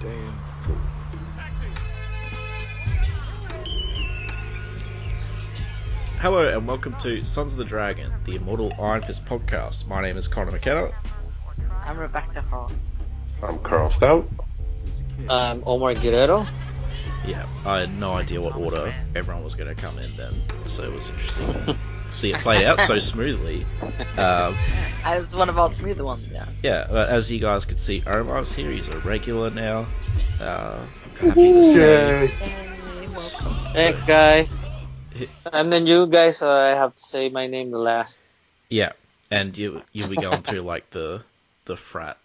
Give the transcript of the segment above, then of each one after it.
Damn fool. Hello and welcome to Sons of the Dragon, the Immortal Iron Fist podcast. My name is Connor McKenna. I'm Rebecca Hart. I'm Carl Stout. I'm Omar Guerrero. Yeah, I had no idea what order everyone was going to come in then, so it was interesting to see it played out so smoothly. Um, I was one of our smoother ones, yeah. yeah, uh, as you guys could see, Omar's here. He's a regular now. Uh, happy to say. Yay, welcome. Hey guys. And then you guys, uh, I have to say my name the last. Yeah, and you you'll be going through like the the frat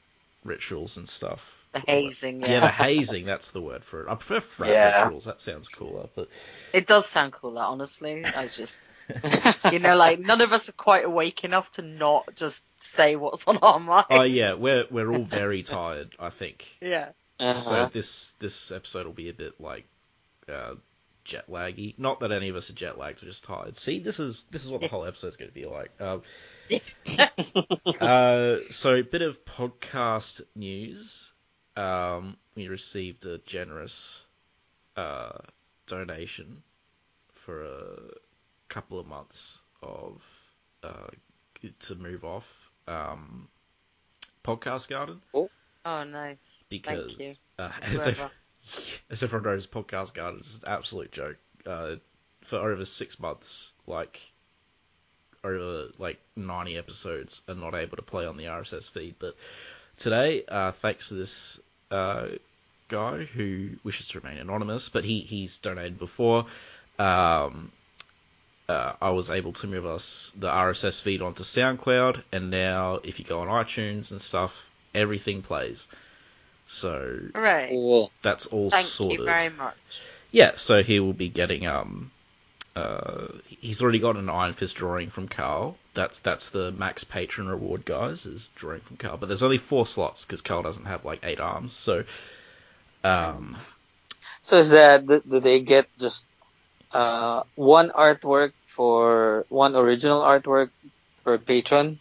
rituals and stuff. The hazing, yeah. Yeah, the hazing, that's the word for it. I prefer frat Yeah. rituals, that sounds cooler. But It does sound cooler, honestly. I just, you know, like none of us are quite awake enough to not just say what's on our mind. oh yeah, we're we're all very tired, I think. Yeah. So Uh-huh. this this episode will be a bit like uh, jet laggy. Not that any of us are jet lagged, we're just tired. See, this is this is what the whole episode's going to be like. Um, uh, so a bit of podcast news. Um, we received a generous uh, donation for a couple of months of uh, to move off um, podcast garden Oh, oh, nice. because Thank you. uh, as, ev- Whoever. as everyone knows, podcast garden is an absolute joke. Uh, for over six months, like over like ninety episodes, are not able to play on the RSS feed. But today, uh, thanks to this uh, guy who wishes to remain anonymous, but he he's donated before. Um, uh, I was able to move us the RSS feed onto SoundCloud, and now if you go on iTunes and stuff, everything plays. So right, that's all Thank sorted. you very much. Yeah, so he will be getting um uh he's already got an Iron Fist drawing from Carl. That's that's the max patron reward, guys, is drawing from Carl. But there's only four slots because Carl doesn't have like eight arms. So um So is that do do they get just uh one artwork for one original artwork per patron?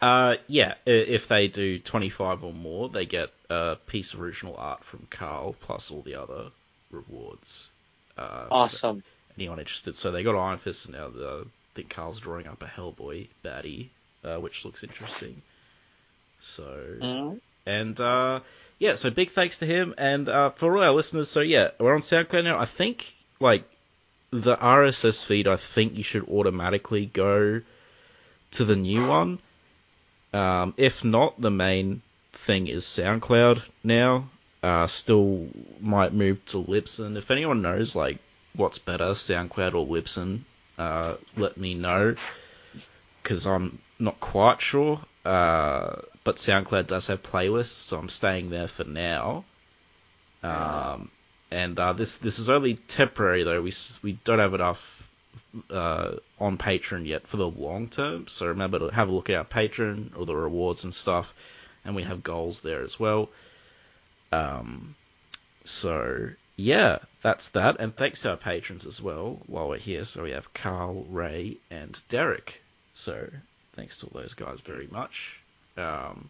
uh yeah, if they do 25 or more, they get a piece of original art from Carl plus all the other rewards. Uh, Awesome. Anyone interested. So they got Iron Fist, and now the, I think Carl's drawing up a Hellboy baddie, uh, which looks interesting. So Mhm. and uh, yeah, so big thanks to him and uh, for all our listeners. So yeah, we're on SoundCloud now. I think like the RSS feed. I think you should automatically go to the new one. Um, if not, the main thing is SoundCloud now. Uh, still might move to Libsyn. If anyone knows like what's better, SoundCloud or Libsyn, uh, let me know because I'm not quite sure. Uh, but SoundCloud does have playlists, so I'm staying there for now. Um, and uh, this this is only temporary though. We we don't have enough uh, on Patreon yet for the long term. So remember to have a look at our Patreon or the rewards and stuff, and we have goals there as well. Um, so yeah, that's that. And thanks to our patrons as well while we're here. So we have Carl, Ray, and Derek. So thanks to all those guys very much. Um,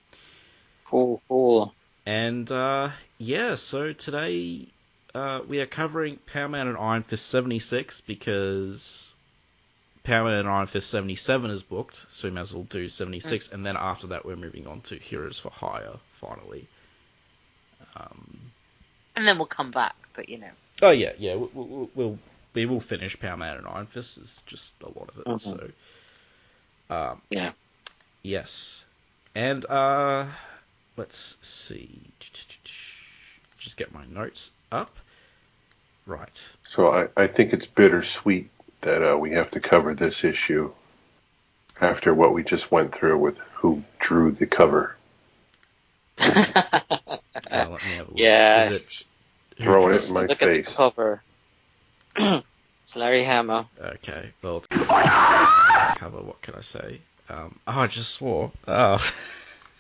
Cool, cool. and uh, yeah, so today uh, we are covering Power Man and Iron Fist 76 because Power Man and Iron Fist 77 is booked, so we might as well do 76, and then after that we're moving on to Heroes for Hire, finally. Um, And then we'll come back, but you know. oh yeah, yeah, we- we- we'll, we'll we will finish Power Man and Iron Fist. It's just a lot of it, Mhm. so um, Yeah. yes, and uh, let's see, just get my notes up. Right. So I, I think it's bittersweet that uh, we have to cover this issue after what we just went through with who drew the cover. Uh, let me have a look. Yeah. Is it who Throwing drew- it in my Look face. at the cover. it's Larry Hammer. Okay. Well, cover. What can I say? Um, oh, I just swore. Oh.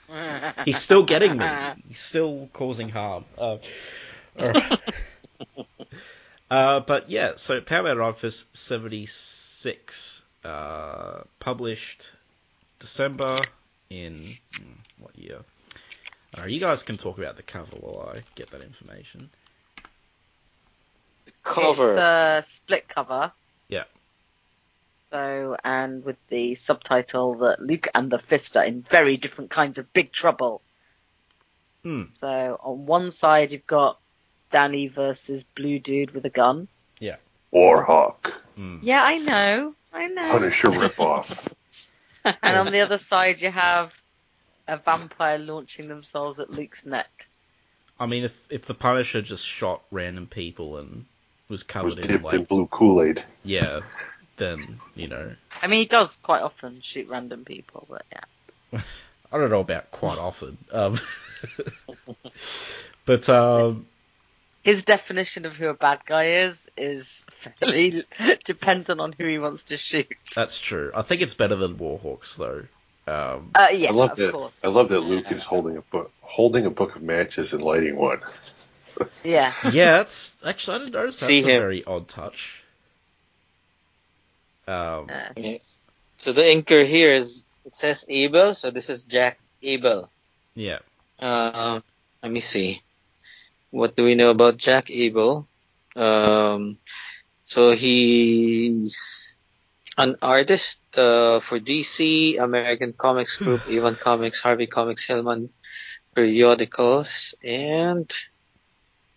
He's still getting me. He's still causing harm. Uh, alright. uh, but yeah, so Power Man Office 76, uh, published December in hmm, what year? Alright, you guys can talk about the cover while I get that information. The Cover. It's a split cover. Yeah. So, and with the subtitle that Luke and the Fist are in very different kinds of big trouble. Hmm. So, on one side, you've got Danny versus Blue Dude with a gun. Yeah. Warhawk. Hmm. Yeah, I know. I know. Punisher ripoff. And on the other side, you have a vampire launching themselves at Luke's neck. I mean, if if the Punisher just shot random people and was was covered in dipped in like blue Kool-Aid. yeah, then you know I mean, he does quite often shoot random people, but yeah. I don't know about quite often. Um, but um, His definition of who a bad guy is is fairly dependent on who he wants to shoot. that's true. I think it's better than Warhawks though. Um, Uh, yeah, I love of that. course. I love that Luke is holding a book, holding a book of matches and lighting one. Yeah. yeah, that's actually I didn't notice that's See a him. very odd touch. Um, Uh, Yes. So the inker here is it says Abel, so this is Jack Abel. yeah, Uh, let me see. What do we know about Jack Abel? Um, so he's an artist uh, for DC, American Comics Group, Avon Comics, Harvey Comics, Hillman periodicals, and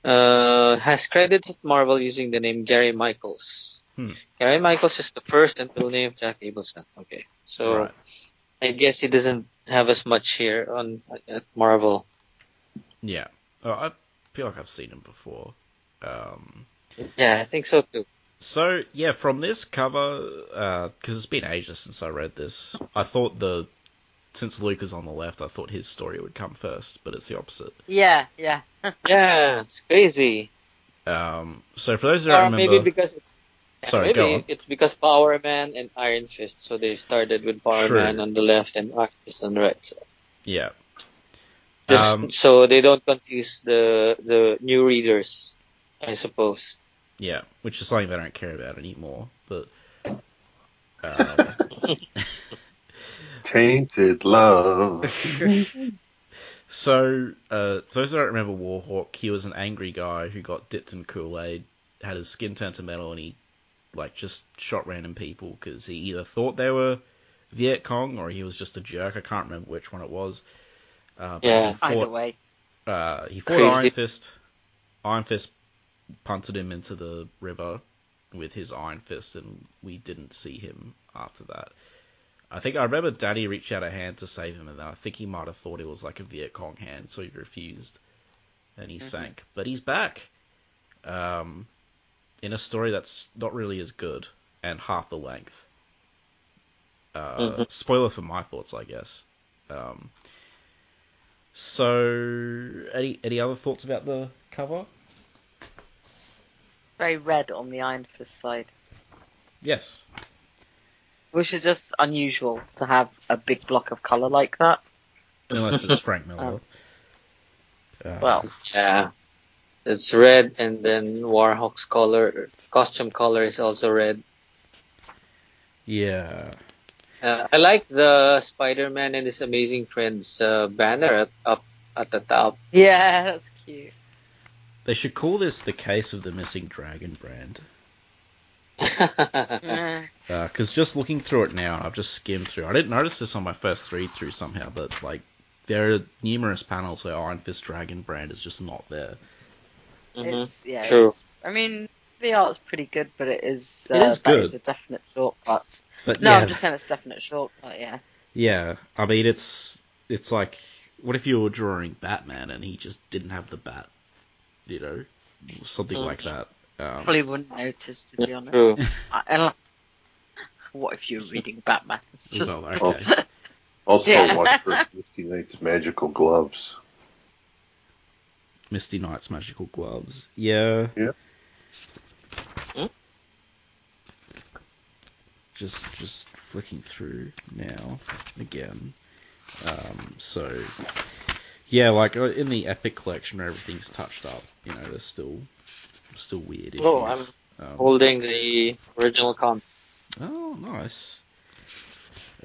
uh, has credited Marvel using the name Gary Michaels. Hmm. Gary Michaels is the first and middle name of Jack Abel's son. Okay, so right. I guess he doesn't have as much here on at Marvel. Yeah, oh, I feel like I've seen him before. Um, Yeah, I think so too. So yeah, from this cover, because it's been ages since I read this, I thought the since Luke is on the left, I thought his story would come first, but it's the opposite. yeah, yeah. Yeah, it's crazy. Um, so for those who Or don't remember, maybe because yeah, Sorry, maybe go on. it's because Power Man and Iron Fist, so they started with Power True. Man on the left and Iron Fist on the right. So, yeah, just Um, so they don't confuse the the new readers, I suppose. Yeah, which is something they don't care about anymore. But um, Tainted love. so uh, for those that don't remember Warhawk, he was an angry guy who got dipped in Kool Aid, had his skin turned to metal, and he like just shot random people because he either thought they were Viet Cong or he was just a jerk. I can't remember which one it was. Uh, but Yeah. he Either way. uh, he fought Crazy. Iron Fist. Iron Fist punted him into the river with his Iron Fist, and we didn't see him after that. I think I remember Danny reached out a hand to save him, and then I think he might have thought it was like a Viet Cong hand, so he refused, and he sank. But he's back, um, in a story that's not really as good and half the length. Uh, Mhm. Spoiler for my thoughts, I guess. Um, so, any any other thoughts about the cover? Very red on the Iron Fist side. Yes. Which is just unusual to have a big block of colour like that. Unless it's Frank Miller. Um, Uh, Well, Yeah, it's red, and then Warhawk's color costume color is also red. yeah. Uh, I like the Spider-Man and his amazing friends uh, banner at, up at the top. yeah, that's cute. They should call this the case of the missing dragon brand. Because just looking through it now, I've just skimmed through. I didn't notice this on my first read through somehow, but like there are numerous panels where Iron Fist Dragon brand is just not there. Mhm. It's yeah. True. It's, I mean, the art's pretty good, but it is. Uh, It is good. is a definite shortcut. But No, yeah, I'm just saying it's a definite shortcut. Yeah. yeah. I mean, it's it's like what if you were drawing Batman and he just didn't have the bat, you know, something like that. Um, Probably wouldn't notice, to be honest. True. I, and, what if you're reading Batman? It's just. well, okay. Also, Yeah. watch for Misty Knight's magical gloves. Misty Knight's magical gloves. Yeah. Yeah. Hmm? Just just flicking through now again. Um, so yeah, like uh, in the Epic collection where everything's touched up, you know, there's still still weird issues. Oh, I'm Um, Holding the original comic. Oh, nice.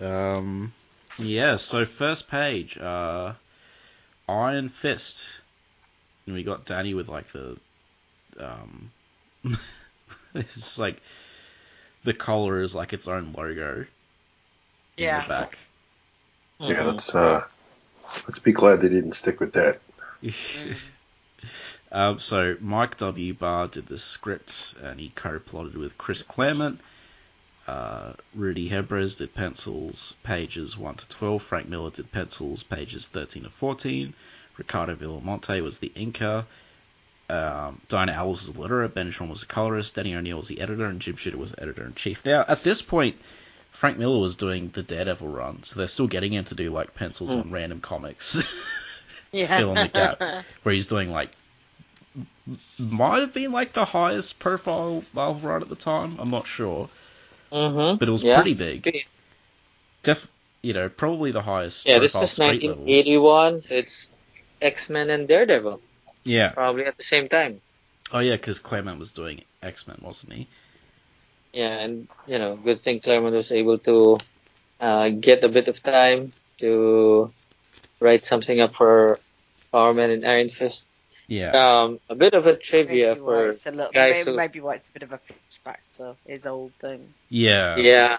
Um, yeah. So first page. Uh, Iron Fist, and we got Danny with like the, um, it's like the collar is like its own logo Yeah. in Yeah. the back. Yeah, that's uh, let's be glad they didn't stick with that. um, so Mike W. Barr did the script, and he co-plotted with Chris Claremont. Uh, Rudy Nebres did pencils pages 1 to 12. Frank Miller did pencils pages 13 to 14. Ricardo Villamonte was the inker. Um, Diana Albers was the letterer. Ben Sean was the colorist. Denny O'Neil was the editor. And Jim Shooter was the editor in chief. Now, at this point, Frank Miller was doing the Daredevil run, so they're still getting him to do like pencils on random comics. Yeah. fill in the gap where he's doing like might have been like the highest profile Marvel run at the time. I'm not sure, Mhm. but it was Yeah. pretty big. Def, you know, probably the highest Yeah, this profile is street level. 1981. It's X Men and Daredevil Yeah. probably at the same time. Oh yeah, because Claremont was doing X Men, wasn't he? Yeah, and you know, good thing Claremont was able to uh, get a bit of time to write something up for Power Man and Iron Fist. Yeah. Um, a bit of a trivia maybe for it's a little, guys maybe, who- maybe why it's a bit of a flashback to his old thing. yeah. yeah.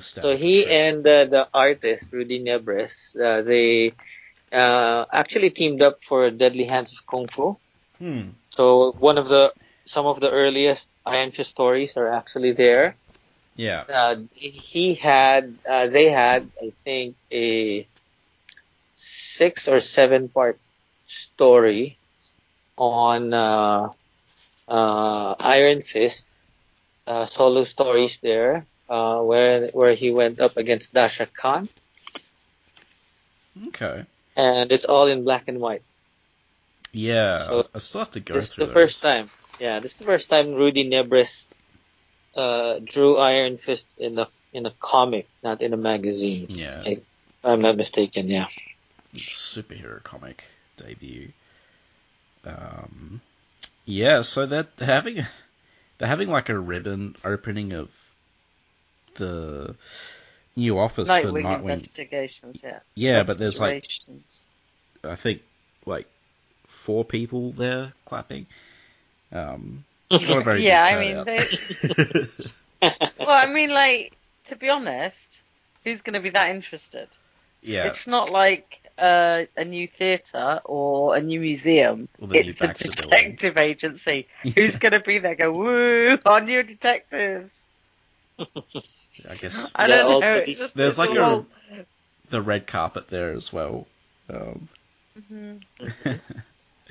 So he trip. and uh, the artist Rudy Nebres, uh, they uh, actually teamed up for Deadly Hands of Kung Fu. Hmm. So one of the some of the earliest Iron Fist stories are actually there. Yeah. uh, he had uh, they had I think a six or seven part story on uh, uh, Iron Fist uh, solo stories there uh, where where he went up against Dasha Khan Okay. and it's all in black and white. Yeah. So, I still have to go This is through the first time. Yeah, this is the first time Rudy Nebres uh, drew Iron Fist in a in a comic, not in a magazine. Yeah. If I'm not mistaken. Yeah. superhero comic debut. Um, yeah, so they're having they're having like a ribbon opening of the new office for Nightwing Nightwing. investigations, yeah. Yeah, but there's like I think like four people there clapping. Um, not a very Yeah, good I mean, turnout. Well, I mean, like to be honest, who's going to be that interested? yeah, It's not like uh, a new theatre or a new museum. Or the new it's a Baxter building. detective agency. Who's going to be there? Go woo! Our new detectives. I guess I don't all know. It's just, There's it's like a a- whole- the red carpet there as well. Um, Mhm.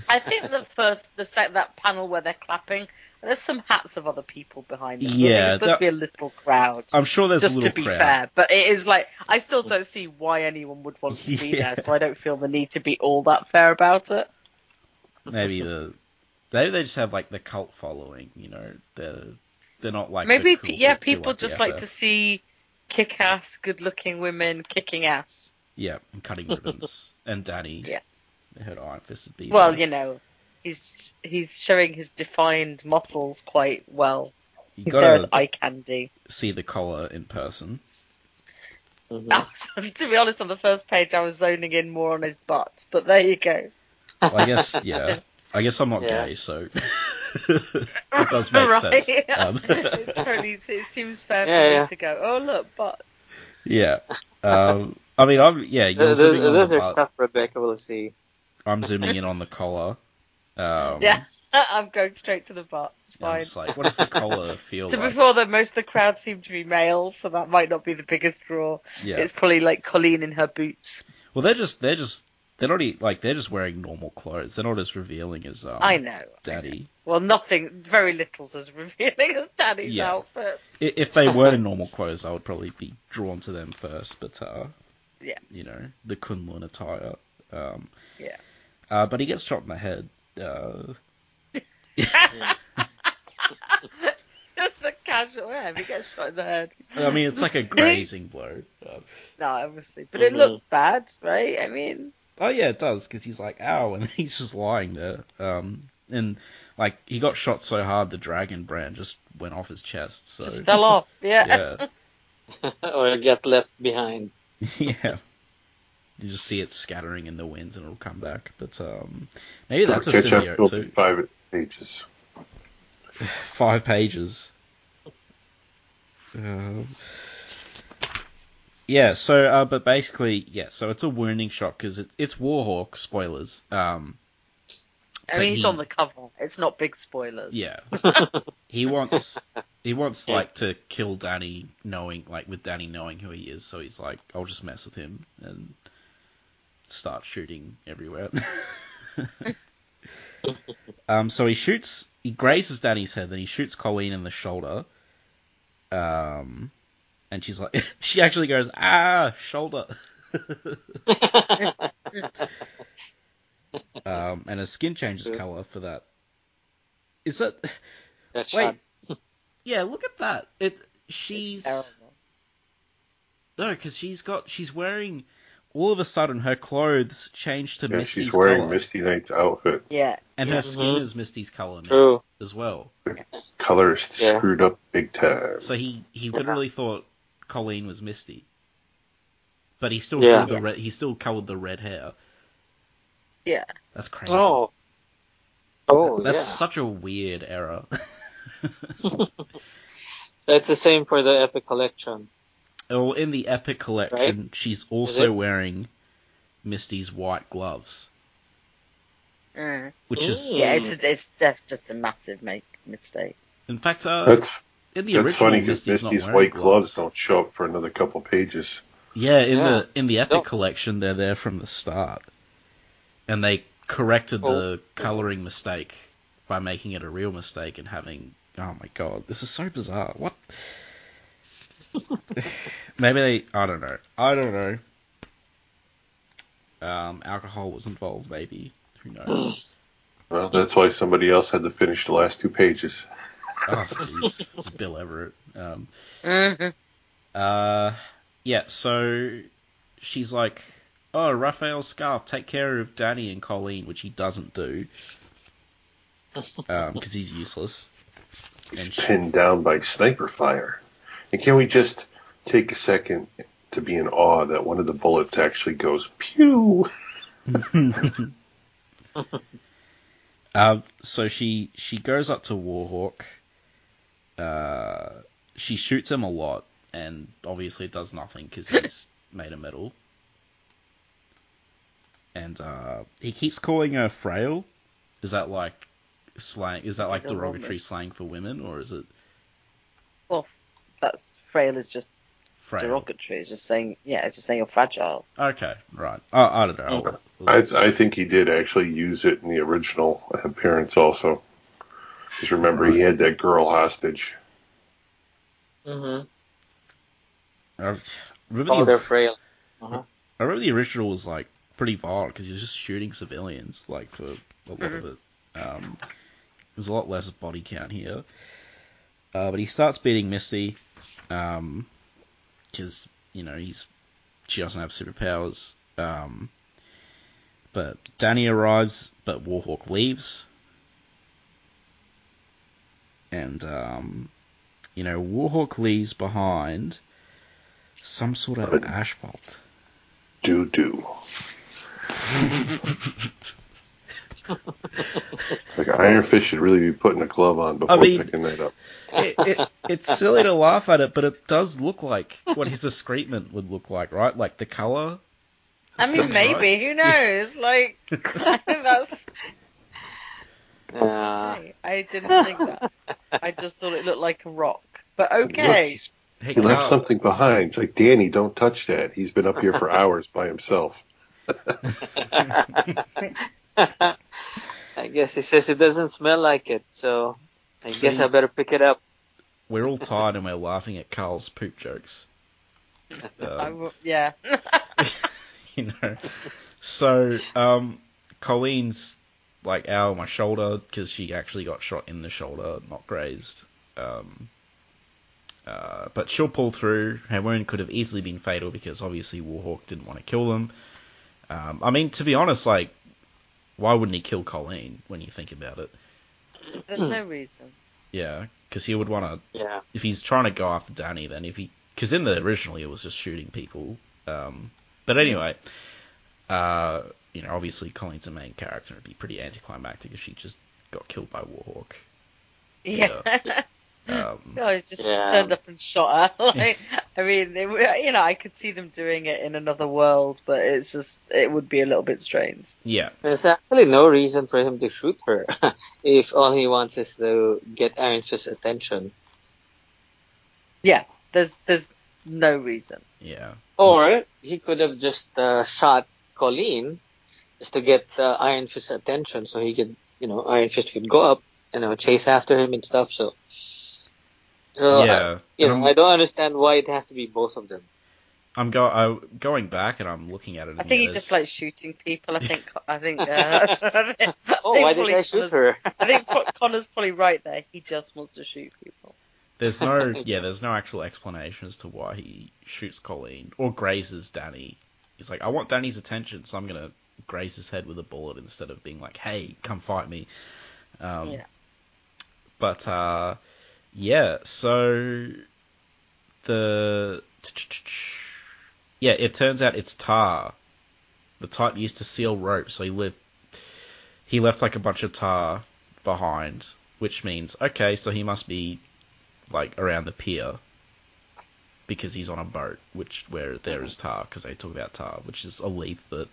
I think the first, the set, that panel where they're clapping, there's some hats of other people behind them. So Yeah, it's supposed that- to be a little crowd. I'm sure there's just a to be crowd. fair, but it is like I still don't see why anyone would want to be there, so I don't feel the need to be all that fair about it. maybe the maybe they just have like the cult following. You know, they're they're not like Maybe, cool yeah, people just like to see kick-ass, good-looking women kicking ass. yeah, and cutting ribbons and Danny. Yeah. They heard Iron Fist would be. Well, there. you know, he's he's showing his defined muscles quite well. you He's there as eye candy. see the collar in person. Mhm. Was- to be honest, on the first page, I was zoning in more on his butt, but there you go. Well, I guess yeah. I guess I'm not Yeah. gay, so it does make right? sense. Um, it totally it seems fair Yeah, for yeah. me to go. Oh look, butt. yeah. Um, I mean, I'm yeah. You're Th- th- zooming on Those are butt. stuff Rebecca will see. I'm zooming in on the collar. Um, Yeah, I'm going straight to the butt. It's fine. just like, what does the collar feel To like? before that, most of the crowd seem to be males, so that might not be the biggest draw. Yeah. It's probably like Colleen in her boots. Well, they're just they're just they're not e- like they're just wearing normal clothes. They're not as revealing as um, I know. Danny. Well, nothing, very little's as revealing as Danny's Yeah. outfit. If they were in normal clothes, I would probably be drawn to them first. But uh, Yeah. you know, the Kunlun attire. Um, Yeah. Uh, but he gets shot in the head. Uh, Just the casual, yeah, he gets shot in the head. I mean, it's like a grazing blow. No, obviously. But it Mhm. looks bad, right? I mean, oh yeah, it does because he's like, ow, and he's just lying there. Um, and like he got shot so hard, the dragon brand just went off his chest. So just fell off. Yeah. yeah, or get left behind. yeah. You just see it scattering in the winds and it'll come back. But um, maybe that's a Catch up symbiote will too. be five pages. Five pages. Um, yeah. So, uh, but basically, yeah. So it's a wounding shot because it, it's Warhawk. Spoilers. Um, I mean, he's he- on the cover. It's not big spoilers. Yeah. he wants he wants like to kill Danny knowing like with Danny knowing who he is, so he's like, I'll just mess with him and start shooting everywhere. um so he shoots he grazes Danny's head, then he shoots Colleen in the shoulder. Um and she's like she actually goes, Ah, shoulder Um and her skin changes Good. colour for that. Is that That Wait. Yeah, look at that. It she's no, because she's got she's wearing all of a sudden her clothes change to Yeah, Misty's she's wearing color, Misty Knight's outfit. Yeah. and her skin Mhm. is Misty's color now True. as well. Colorist Yeah. screwed up big time. So he he literally thought Colleen was Misty, but he still Yeah. the red. He still colored the red hair. Yeah. That's crazy. Oh. Oh, That's yeah. such a weird error. So it's the same for the Epic Collection. Well, in the Epic collection, she's also wearing Misty's white gloves, Mm. which is Yeah, it's, it's def- just a massive make mistake. in fact uh, That's in the that's original funny because Misty's, Misty's not white gloves don't show up for another couple pages. Yeah, in Yeah. the in the Epic No. collection, they're there from the start, and they corrected the coloring mistake by making it a real mistake and having. Oh my god, this is so bizarre. What? Maybe they. I don't know. I don't know. Um, alcohol was involved. Maybe. Who knows? Well, that's why somebody else had to finish the last two pages. oh, jeez, it's Bill Everett. Um, hmm Uh, yeah, so she's like, oh, Rafael Scarfe, take care of Danny and Colleen, which he doesn't do. Um, because he's useless. And she, Pinned down by sniper fire. And can we just take a second to be in awe that one of the bullets actually goes pew? um, so she, she goes up to Warhawk. Uh, she shoots him a lot, and obviously it does nothing because he's made of metal. And, uh, he keeps calling her frail. Is that like slang? Is that like derogatory slang for women, or is it Well, that's frail is just frail? derogatory. It's just saying, yeah, it's just saying you're fragile. Okay, right. I, I don't know. I, I think he did actually use it in the original appearance also. Because remember, he had that girl hostage. Mm-hmm. I remember, Oh, the, they're frail. Uh-huh. I remember the original was like pretty violent because he was just shooting civilians, like for a lot of it. Um, there's a lot less body count here. Uh, but he starts beating Misty, um, because you know he's she doesn't have superpowers. Um, but Danny arrives, but Warhawk leaves, and um, you know Warhawk leaves behind some sort of asphalt. Doo doo. like Iron Fist should really be putting a glove on before mean- picking that up. it, it, it's silly to laugh at it, but it does look like what his excrement would look like, right? Like the color. I mean, Right? maybe. Who knows? Like, that's. Uh, I didn't think that. I just thought it looked like a rock. But okay. he's- he left Carl, something behind. It's like, Danny, don't touch that. He's been up here for hours by himself. I guess he says it doesn't smell like it, so I So guess I better pick it up. We're all tired and we're laughing at Carl's poop jokes. I Um, w- yeah. you know. So, um, Colleen's like, out ow, my shoulder, because she actually got shot in the shoulder, not grazed. Um, uh, but she'll pull through. Her wound could have easily been fatal because obviously Warhawk didn't want to kill them. Um, I mean, to be honest, like, why wouldn't he kill Colleen when you think about it? There's no reason. Yeah, because he would want to Yeah. if he's trying to go after Danny, then if he, because in the originally it was just shooting people. Um, but anyway, uh, you know, obviously Colleen's a main character. And it'd be pretty anticlimactic if she just got killed by Warhawk. Yeah. Um, no, he just Yeah. turned up and shot her. Like, I mean, it, you know, I could see them doing it in another world, but it's just, it would be a little bit strange. yeah, There's actually no reason for him to shoot her if all he wants is to get Iron Fist's attention. Yeah, there's, there's no reason. yeah, Or he could have just uh, shot Colleen just to get uh, Iron Fist's attention so he could, you know, Iron Fist would go up and you know, chase after him and stuff. So, so yeah. uh, you know, I'm- I don't understand why it has to be both of them. I'm go I, going back and I'm looking at it. I think he just there's- likes shooting people. I think, I think, uh, I think Oh, why did probably I shoot Connor's- her? I think Connor's probably right there. He just wants to shoot people. There's no, yeah, there's no actual explanation as to why he shoots Colleen or grazes Danny. He's like, I want Danny's attention, so I'm gonna graze his head with a bullet instead of being like, Hey, come fight me. Um, Yeah. But uh, yeah, so the yeah, it turns out it's tar. The type used to seal rope, so he lived. He left like a bunch of tar behind, which means okay, so he must be like around the pier because he's on a boat, which where there is tar because they talk about tar, which is a leaf that.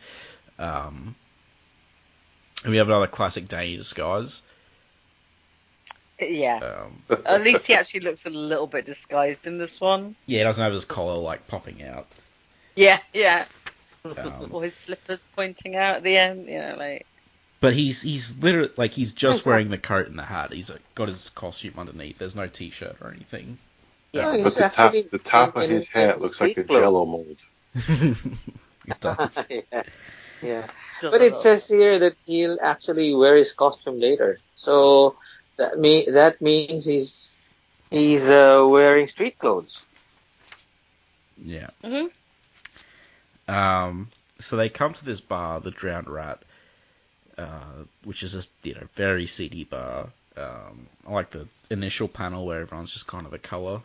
Um, and we have another classic Danny disguise. Yeah. Um, At least he actually looks a little bit disguised in this one. yeah, he doesn't have his collar like popping out. Yeah, yeah. Um, Or his slippers pointing out at the end, you know, like. But he's he's literally like he's just wearing the coat and the hat. He's like, got his costume underneath. There's no t-shirt or anything. Yeah, But the top, the top of his in- hat looks like a street jello mold. it does. yeah. yeah. does But it says here that he'll actually wear his costume later. So that me that means he's he's uh, wearing street clothes. Yeah. Mhm. Um. So they come to this bar, the Drowned Rat, uh, which is a you know very seedy bar. Um, I like the initial panel where everyone's just kind of a color.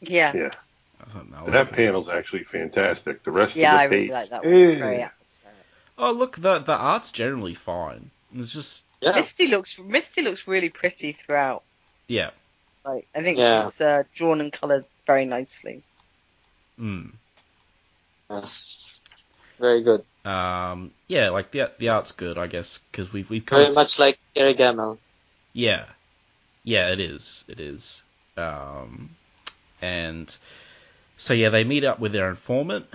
Yeah. Yeah, I thought that was that cool. panel's actually fantastic. The rest Yeah, I of the really page, like that one. It's eh. very atmospheric. Oh look, the the art's generally fine. It's just Yeah. Misty looks Misty looks really pretty throughout. yeah. Like I think Yeah. she's uh, drawn and coloured very nicely. Mm. Yes. Very good. Um. Yeah, like the the art's good, I guess, because we've we've Very covered much like Gary Gamel. Yeah, yeah, it is. It is. Um, and so yeah, they meet up with their informant,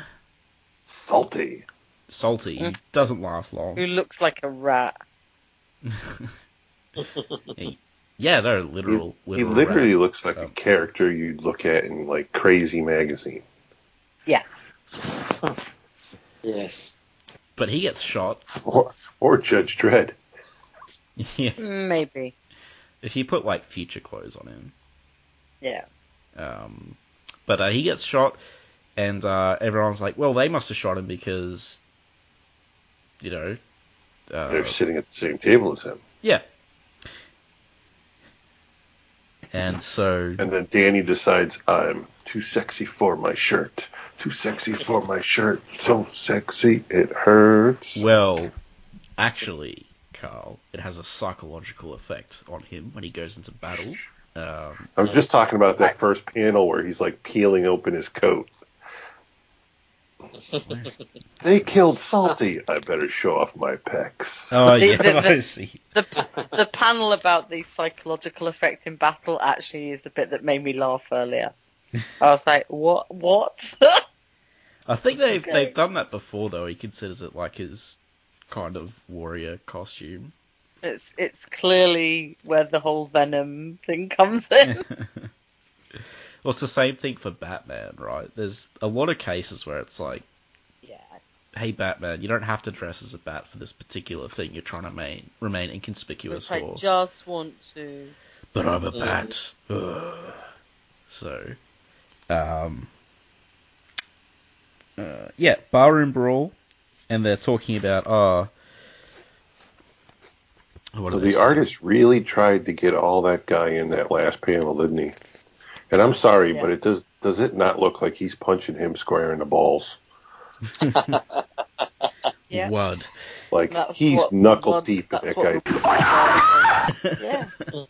salty. Salty. Mm. doesn't last long. Who looks like a rat. He- yeah, they're literal. he literal literally rat. looks like a Um, character you'd look at in like Crazy magazine. Yeah. yes. but he gets shot. Or, or Judge Dredd. yeah, Maybe. if you put like future clothes on him. Yeah. Um, but uh, he gets shot, and uh, everyone's like, "Well, they must have shot him because, you know, uh, They're sitting at the same table as him. yeah." And so And then Danny decides, I'm too sexy for my shirt. Too sexy for my shirt. So sexy it hurts. Well, actually, Carl, it has a psychological effect on him when he goes into battle. Um, I was just talking about that first panel where he's like peeling open his coat. They killed Salty. I better show off my pecs. oh, The- yeah, the- the- I see. The the panel about the psychological effect in battle actually is the bit that made me laugh earlier. I was like, what? What? I think they've Okay. they've done that before, though. He considers it like his kind of warrior costume. it's it's clearly where the whole Venom thing comes in. well, it's the same thing for Batman, right? There's a lot of cases where it's like, yeah. hey, Batman, you don't have to dress as a bat for this particular thing you're trying to main, remain inconspicuous Which I for. just want to. but I'm a bat. Ugh. So, um, uh, yeah, barroom brawl, and they're talking about what Well, are the saying? artist really tried to get all that guy in that last panel, didn't he? And I'm sorry, Yeah. but it does does it not look like he's punching him square in the balls? Yeah. Wud. Like That's he's what- knuckle what- deep in that what guy's. yeah.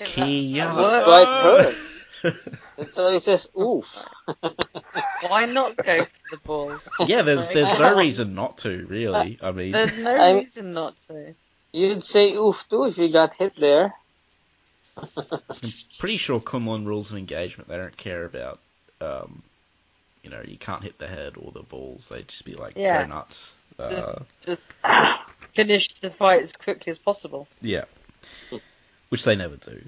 Yeah, that- Kia. that works. Quite That's he says oof. Why not go for the balls? yeah, there's there's no reason not to, really. I mean, There's no I'm- reason not to. You'd say oof too if you got hit there. Pretty sure Kunlun rules of engagement, they don't care about, um, you know, you can't hit the head or the balls. They just be like, Yeah. go nuts. Uh, Just, just finish the fight as quickly as possible. yeah. Which they never do.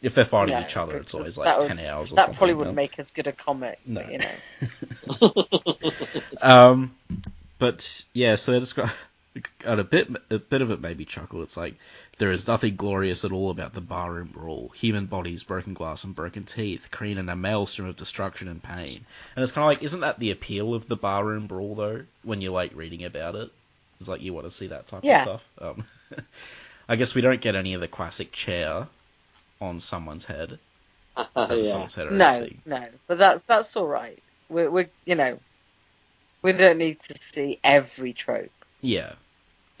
If they're fighting No, each other, it's always like that would- 10 hours or That probably wouldn't make as good a comic. No. But, you know. Um, but yeah, so they describe and a bit a bit of it made me chuckle. It's like there is nothing glorious at all about the barroom brawl. Human bodies, broken glass, and broken teeth, creating in a maelstrom of destruction and pain. And it's kind of like, isn't that the appeal of the barroom brawl though? When you're like reading about it, it's like you want to see that type Yeah. of stuff. Um, I guess we don't get any of the classic chair on someone's head. over yeah. someone's head or No, anything. no, but that's that's all right. We're, we're you know, we don't need to see every trope. Yeah,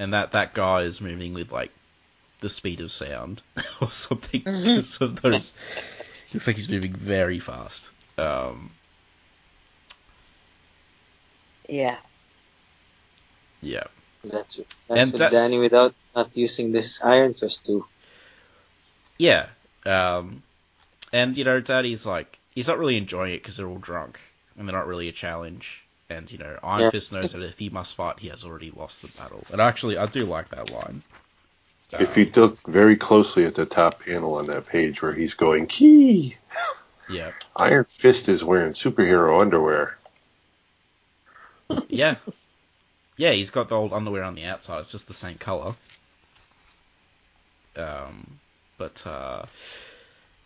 and that that guy is moving with like the speed of sound or something. Mm-hmm. of those, looks like he's moving very fast. Um, Yeah, yeah, That's that's And with that- Danny without not using this Iron Fist too. yeah. Um, and you know, Danny's like he's not really enjoying it because they're all drunk and they're not really a challenge. And you know, Iron Yeah. Fist knows that if he must fight, he has already lost the battle. And actually, I do like that line. If you look very closely at the top panel on that page where he's going key, Yeah, Iron Fist is wearing superhero underwear. yeah, yeah. He's got the old underwear on the outside. It's just the same color. Um, but uh,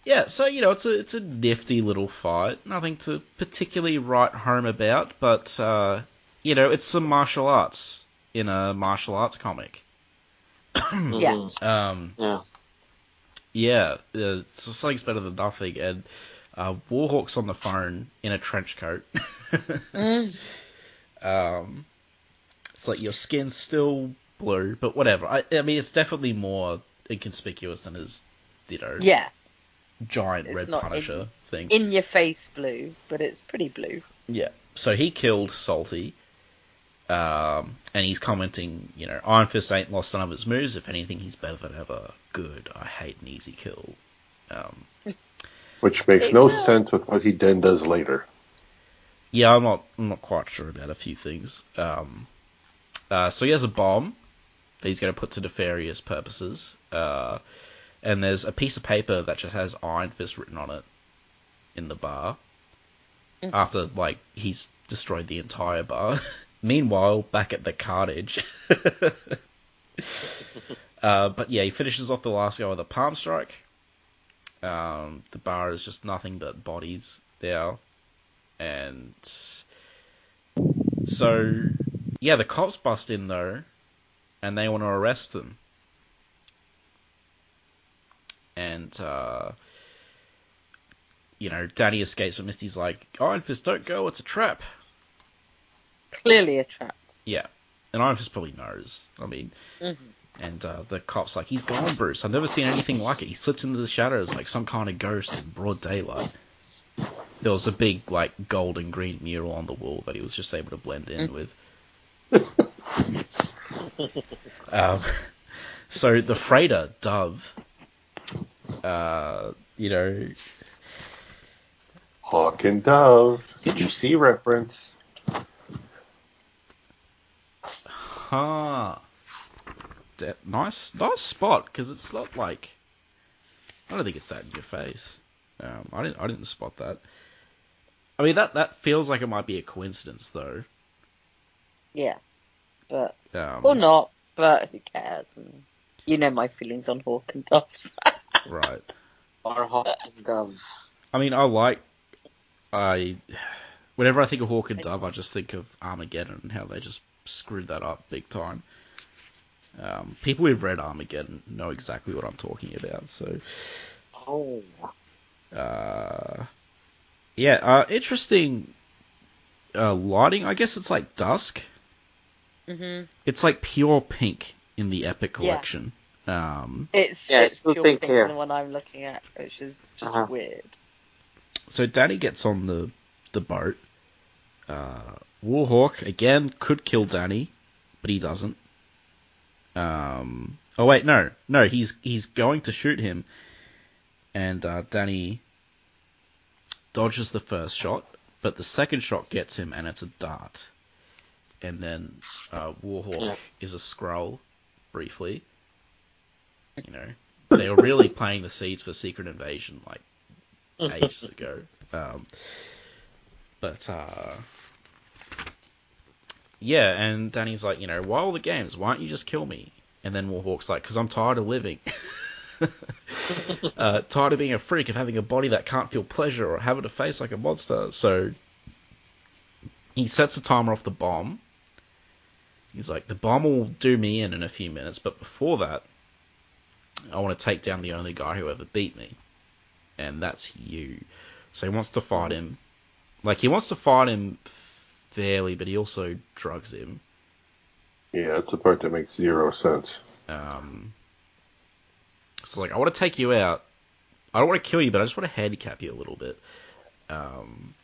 yeah. So you know, it's a it's a nifty little fight. Nothing to particularly write home about, but uh, you know, it's some martial arts in a martial arts comic. Yeah. Um, Yeah. yeah, uh, so something's better than nothing. And uh, Warhawk's on the phone in a trench coat. Mm. um, it's like your skin's still blue, but whatever. I, I mean, it's definitely more inconspicuous than his, you know, yeah, giant It's red not Punisher in- thing. in your face blue, but it's pretty blue. Yeah. So he killed Salty. Um, and he's commenting, you know, Iron Fist ain't lost none of his moves. If anything, he's better than ever. Good. I hate an easy kill. Um, Which makes no Yeah. sense with what he then does later. yeah, I'm not, I'm not quite sure about a few things. Um, uh, so he has a bomb that he's going to put to nefarious purposes. Uh, and there's a piece of paper that just has Iron Fist written on it in the bar. After, like, he's destroyed the entire bar. Meanwhile, back at the carnage. uh, but yeah, he finishes off the last guy with a palm strike. Um, the bar is just nothing but bodies there. And so, yeah, the cops bust in though, and they want to arrest them. And, uh, you know, Danny escapes, but Misty's like, Iron Fist, don't go, it's a trap. Clearly a trap. Yeah. And Iron Fist probably knows. I mean, Mhm. and uh, the cop's like, he's gone, Bruce. I've never seen anything like it. He slipped into the shadows like some kind of ghost in broad daylight. There was a big, like, gold and green mural on the wall that he was just able to blend in with. um, so the freighter, Dove, uh, you know, Hawk and Dove. Did you see reference? Huh. De- nice, nice spot because it's not like I don't think it's that in your face. Um, I didn't, I didn't spot that. I mean that that feels like it might be a coincidence though. Yeah, but Um, or not. But who cares? And you know my feelings on Hawk and Doves. Right. Or Hawk and Dove. I mean, I like. I whenever I think of Hawk and Dove, I just think of Armageddon and how they just screwed that up big time. Um, people who've read Armageddon know exactly what I'm talking about. So. Oh. Uh, yeah, uh, interesting uh, lighting. I guess it's like dusk. hmm It's like pure pink in the Epic Yeah. Collection. Um, It's Yeah, it's it's blue pure pink pink here. than the one I'm looking at, which is just Uh-huh. weird. so Danny gets on the the boat. Uh, Warhawk again could kill Danny, but he doesn't. Um, oh wait, no, no, he's he's going to shoot him, and uh, Danny dodges the first shot, but the second shot gets him, and it's a dart. And then uh, Warhawk Yeah. is a scroll, briefly. You know, they were really playing the seeds for Secret Invasion like ages ago. Um, but uh, yeah, and Danny's like, you know, why all the games? Why don't you just kill me? And then Warhawk's like, because I'm tired of living. uh, tired of being a freak, of having a body that can't feel pleasure, or having a face like a monster. So he sets a timer off the bomb. He's like, the bomb will do me in in a few minutes, but before that, I want to take down the only guy who ever beat me. And that's you. So he wants to fight him. Like, he wants to fight him fairly, but he also drugs him. Yeah, that's the part that makes zero sense. Um, so, like, I want to take you out. I don't want to kill you, but I just want to handicap you a little bit. Um,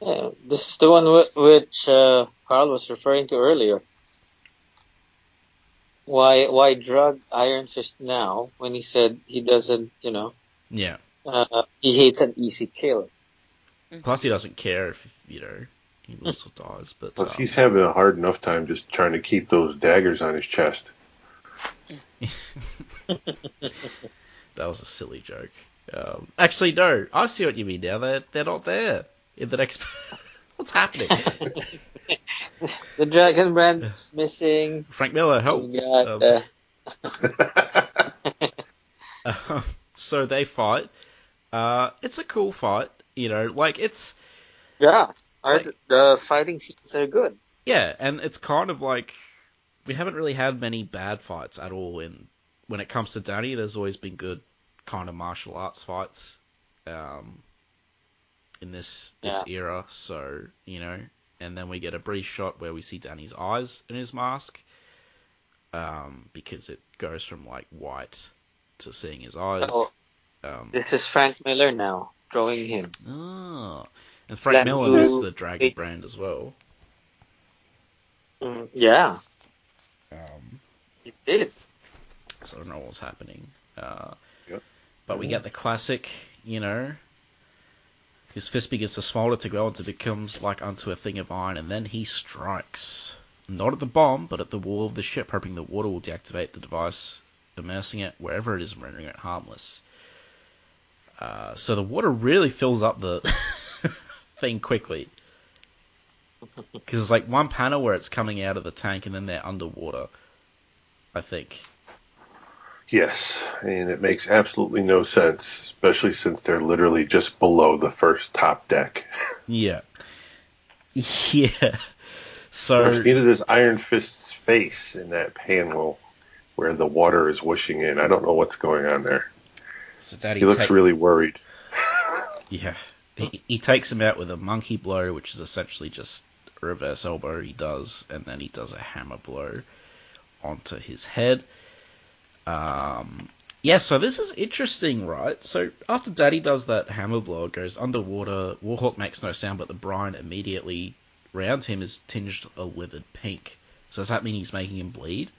Yeah, this is the one whi- which uh, Carl was referring to earlier. Why why drug Iron Fist now when he said he doesn't, you know, yeah. uh, he hates an easy kill. Plus, he doesn't care if, you know, he lives or dies. But Plus, um, he's having a hard enough time just trying to keep those daggers on his chest. that was a silly joke. Um, actually, no. I see what you mean now. They're, they're not there in the next. What's happening? The Dragon Brand is missing. Frank Miller, help. We got, Um, uh, Um, so they fight. Uh, it's a cool fight, you know. Like it's yeah, Are like- the, the fighting scenes are good. yeah, and it's kind of like we haven't really had many bad fights at all. In when it comes to Danny, there's always been good kind of martial arts fights. Um, in this this era, so you know, and then we get a brief shot where we see Danny's eyes in his mask, um, because it goes from like white to seeing his eyes. Oh. Um, This is Frank Miller now drawing him. Oh. And Frank Slash Miller is the Dragon It- brand as well. Mm, yeah, Um, he did. so I don't know what's happening. Uh, Yep. But we get the classic, you know, his fist begins to smolder to glow until it becomes like unto a thing of iron, and then he strikes. Not at the bomb, but at the wall of the ship, hoping the water will deactivate the device, immersing it wherever it is and rendering it harmless. Uh, so the water really fills up the thing quickly. Because it's like one panel where it's coming out of the tank and then they're underwater. I think. Yes, and it makes absolutely no sense, especially since they're literally just below the first top deck. Yeah. Yeah. So Whereas neither does Iron Fist's face in that panel where the water is whooshing in. I don't know what's going on there. So Danny He looks take- really worried. Yeah. He, he takes him out with a monkey blow, which is essentially just a reverse elbow he does, and then he does a hammer blow onto his head. Um, yeah, so this is interesting, right? So after Danny does that hammer blow, it goes underwater. Warhawk makes no sound, but the brine immediately around him is tinged a withered pink. So does that mean he's making him bleed?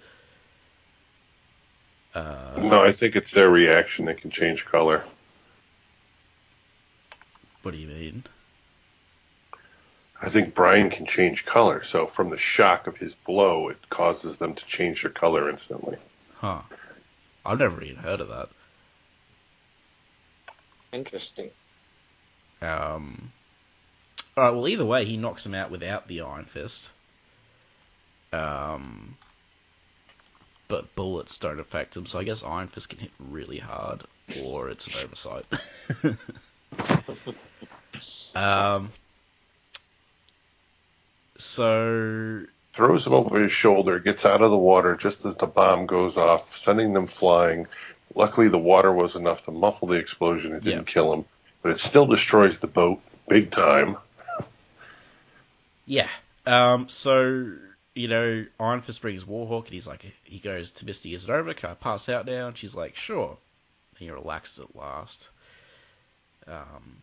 Uh, No, I think it's their reaction that can change color. what do you mean? I think Brian can change color, so from the shock of his blow, it causes them to change their color instantly. Huh. I've never even heard of that. Interesting. Um, all right. Well, either way, he knocks him out without the Iron Fist. Um, but bullets don't affect him, so I guess Iron Fist can hit really hard, or it's an oversight. um. So Throws him over his shoulder, gets out of the water just as the bomb goes off, sending them flying. Luckily, the water was enough to muffle the explosion. It didn't Yeah. kill him, but it still destroys the boat big time. Yeah. Um. So you know, Iron Fist brings Warhawk, and he's like, he goes to Misty, "Is it over? Can I pass out now?" And she's like, "Sure." And he relaxes at last. Um,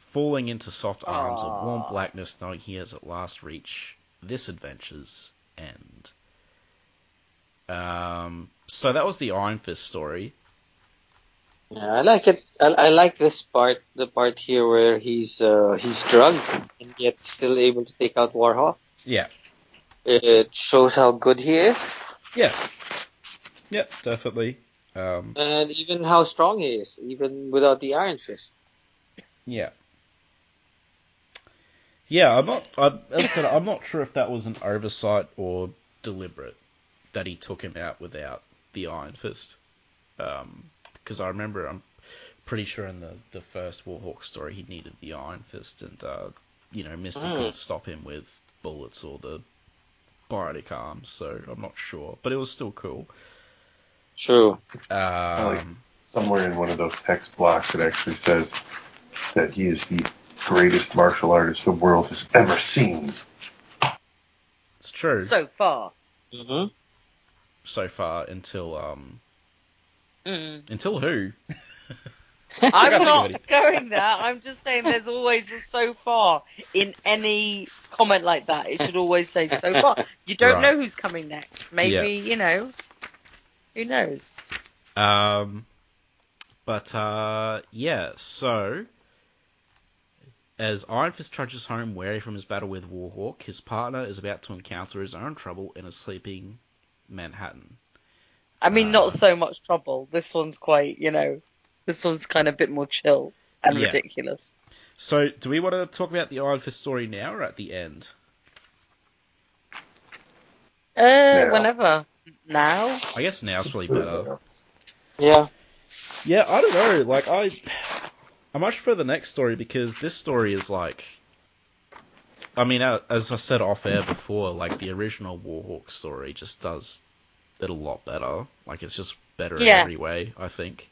falling into soft arms of warm blackness, knowing he has at last reached this adventure's end. Um. So that was the Iron Fist story. Yeah, I like it. I, I like this part, the part here where he's uh, he's drugged and yet still able to take out Warhawk. Yeah. It shows how good he is, Yeah. Yep. Definitely. Um. and even how strong he is, even without the Iron Fist. Yeah. Yeah, I'm not. I'm, as I said, I'm not sure if that was an oversight or deliberate that he took him out without the Iron Fist. Because I remember, I'm pretty sure in the the first Warhawk story, he needed the Iron Fist, and uh, you know, Mister Mm. couldn't stop him with bullets or the bionic arms. So I'm not sure, but it was still cool. True. Um, like- Somewhere in one of those text blocks, it actually says that he is the greatest martial artist the world has ever seen. it's true. So far. hmm so far until um Mm. until who? I'm can't think of not any. going there. I'm just saying there's always a so far in any comment like that. It should always say so far. You don't Right. know who's coming next. Maybe, you know, who knows? Um, but uh, yeah. So as Iron Fist trudges home, weary from his battle with Warhawk, his partner is about to encounter his own trouble in a sleeping Manhattan. I mean, Uh, not so much trouble. This one's quite, you know, this one's kind of a bit more chill and Yeah. ridiculous. So, do we want to talk about the Iron Fist story now or at the end? Uh, Now. whenever. Now? I guess now's probably better. Yeah. Yeah, I don't know. Like I, I much for the next story because this story is like, I mean, as I said off air before, like the original Warhawk story just does it a lot better. Like it's just better Yeah. in every way. I think.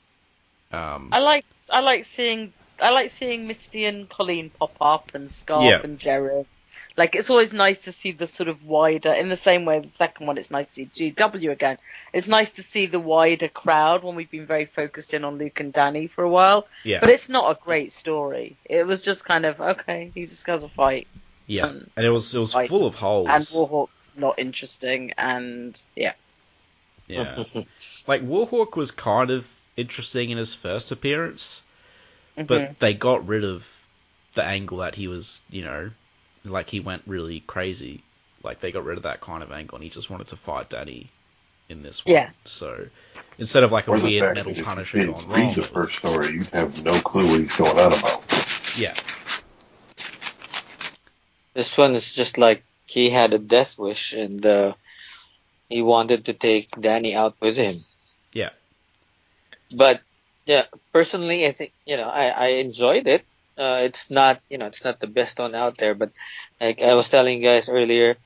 Um, I like I like seeing I like seeing Misty and Colleen pop up and Scarfe Yeah. and Jeryn. Like it's always nice to see the sort of wider in the same way the second one it's nice to see DW again. It's nice to see the wider crowd when we've been very focused in on Luke and Danny for a while. yeah, But it's not a great story. It was just kind of okay, he just has a fight. yeah, um, and it was it was like- full of holes. And Warhawk's not interesting and yeah. yeah, like Warhawk was kind of interesting in his first appearance. but Mhm. they got rid of the angle that he was, you know, like he went really crazy. Like they got rid of that kind of angle, and he just wanted to fight Danny in this one. Yeah. So instead of like a Or weird metal that if Punisher you wrong, read the was- first story, you'd have no clue what he's going on about. yeah, This one is just like he had a death wish and uh, he wanted to take Danny out with him. yeah, But yeah, personally, I think you know I, I enjoyed it. Uh, it's not you know it's not the best one out there, but like I was telling you guys earlier,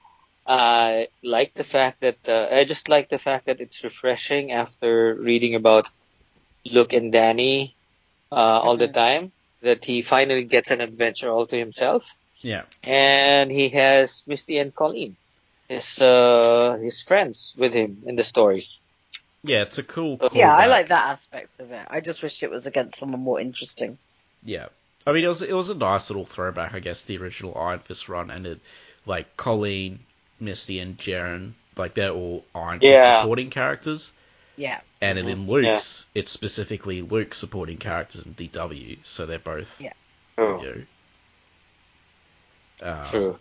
I like the fact that uh, I just like the fact that it's refreshing after reading about Luke and Danny uh, all the Mhm. time. That he finally gets an adventure all to himself yeah, and he has Misty and Colleen, his uh, his friends with him in the story. yeah. It's a cool. Yeah, I like that aspect of it. I just wish it was against someone more interesting. Yeah, I mean it was it was a nice little throwback, I guess, the original Iron Fist run, and it like Colleen, Misty, and Jeryn, like they're all Iron Fist Yeah. supporting characters. Yeah. And Mhm. in Luke's, it's specifically Luke supporting characters in DW, so they're both, Yeah. True. you know, uh, True.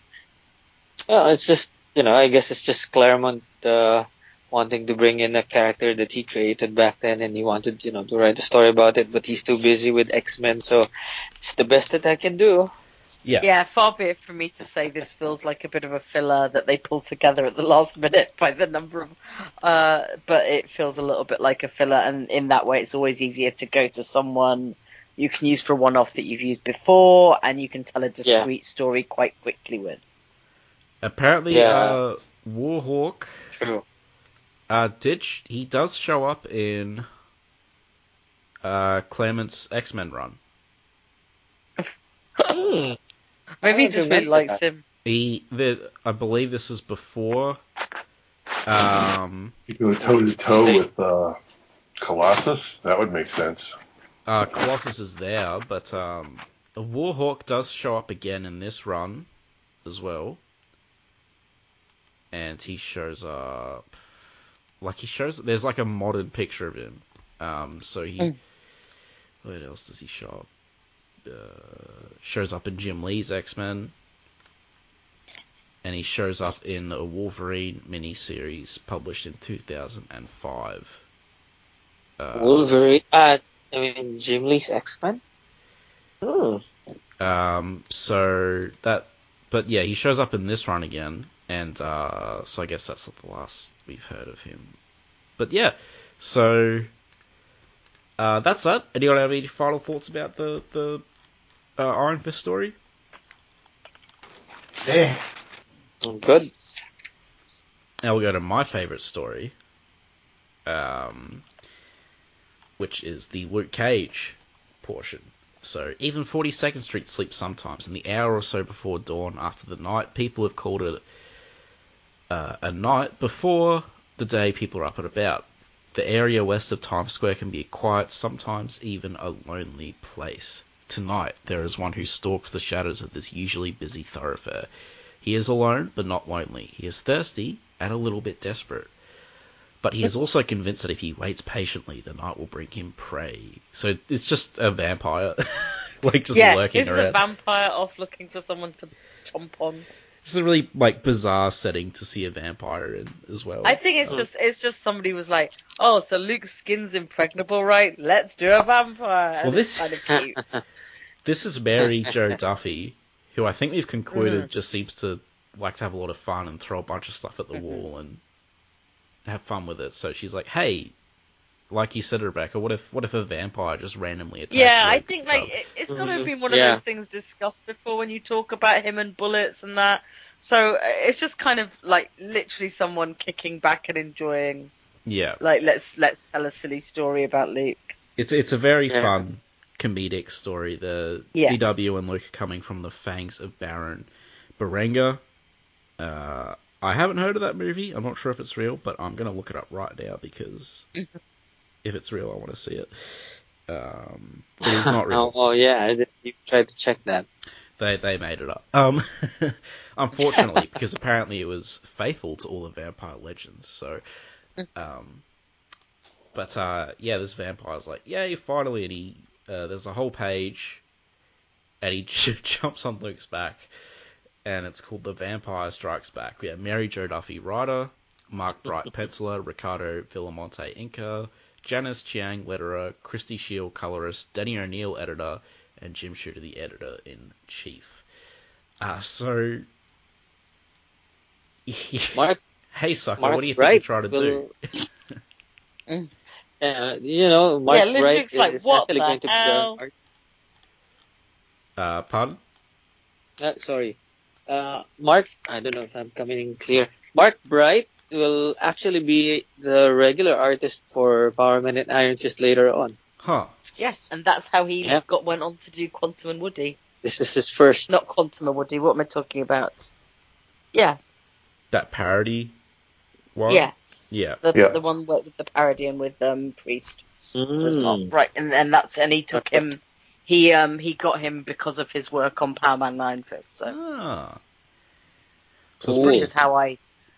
Well, it's just you know I guess it's just Claremont uh, wanting to bring in a character that he created back then, and he wanted you know to write a story about it, but he's too busy with X Men, so it's the best that I can do. yeah, Yeah, far be it from me to say this feels like a bit of a filler that they pulled together at the last minute by the number of, uh, but it feels a little bit like a filler, and in that way, it's always easier to go to someone you can use for a one-off that you've used before, and you can tell a discrete story quite quickly with. Apparently, Yeah. uh, Warhawk True. Uh, did sh- he does show up in uh, Claremont's X Men run. Hmm. Maybe he I just really likes him. He, the, I believe this is before. Um, You go toe to toe with uh, Colossus. That would make sense. uh, Colossus is there, but um, the Warhawk does show up again in this run as well, and he shows up. Like he shows, there's like a modern picture of him. Um, so he, Mm. what else does he show up? Uh, shows up in Jim Lee's X Men, and he shows up in a Wolverine miniseries published in 2005. Uh, Wolverine. Uh, I mean, Jim Lee's X Men. Oh, Um, so that, but yeah, he shows up in this run again, and uh, so I guess that's the last we've heard of him. But yeah, so uh, that's that. Anyone have any final thoughts about the the uh, Iron Fist story? Eh. good. Now we'll go to my favorite story, um, which is the Luke Cage portion. So even 42nd Street sleeps sometimes. In the hour or so before dawn, after the night, people have called it uh, a night before the day people are up and about. The area west of Times Square can be a quiet, sometimes even a lonely place. Tonight, there is one who stalks the shadows of this usually busy thoroughfare. He is alone, but not lonely. He is thirsty and a little bit desperate. But he is also convinced that if he waits patiently, the night will bring him prey. So it's just a vampire, like just yeah, lurking this is a vampire off looking for someone to chomp on. This is a really like bizarre setting to see a vampire in as well. I think it's just it's just somebody was like, oh, so Luke's skin's impregnable, right? Let's do a vampire. Well, it's this- kind of cute. This is Mary Jo Duffy, who I think we've concluded Mm-hmm. just seems to like to have a lot of fun and throw a bunch of stuff at the Mhm. wall and have fun with it. So she's like, "Hey, like you said, Rebecca, what if what if a vampire just randomly attacks?" yeah, I think like it, it's got to have Mhm. been one of Yeah. those things discussed before when you talk about him and bullets and that. So uh, it's just kind of like literally someone kicking back and enjoying. yeah, Like let's let's tell a silly story about Luke. it's it's a very Yeah. fun comedic story. The Yeah. DW and Luke are coming from the fangs of Baron Berenga. Uh, I haven't heard of that movie. I'm not sure if it's real, but I'm gonna look it up right now because if it's real, I want to see it. Um, it is not real. Oh, oh, yeah, you tried to check that. They they made it up. Um, unfortunately, because apparently it was faithful to all the vampire legends. So, um, but uh, yeah, this vampire's like, yay, finally, and he uh, there's a whole page, and he jumps on Luke's back, and it's called The Vampire Strikes Back. We have Mary Jo Duffy writer, Mark Bright penciler, Ricardo Villamonte inker, Janice Chiang letterer, Christie Scheele colorist, Danny O'Neil editor, and Jim Shooter the editor in chief. Uh, so, Mark, hey sucker, Mark what do you think Wright you're trying to do? Uh, you know, Mark Yeah, Wright like, is what actually going to be the art- Uh, pardon? uh, sorry. Uh, Mark, I don't know if I'm coming in clear. Mark Bright will actually be the regular artist for Power Man and Iron Fist later on. Huh. Yes, and that's how he Yeah. got went on to do Quantum and Woody. This is his first. Not Quantum and Woody. What am I talking about? Yeah. That parody one? Yes. Yeah. The Yeah. the one with the parody and with um Priest as well. Mm. Right, and then that's and he took Okay. him. He um he got him because of his work on Power Man Nine Fist. So Ah. which Cool. is how I.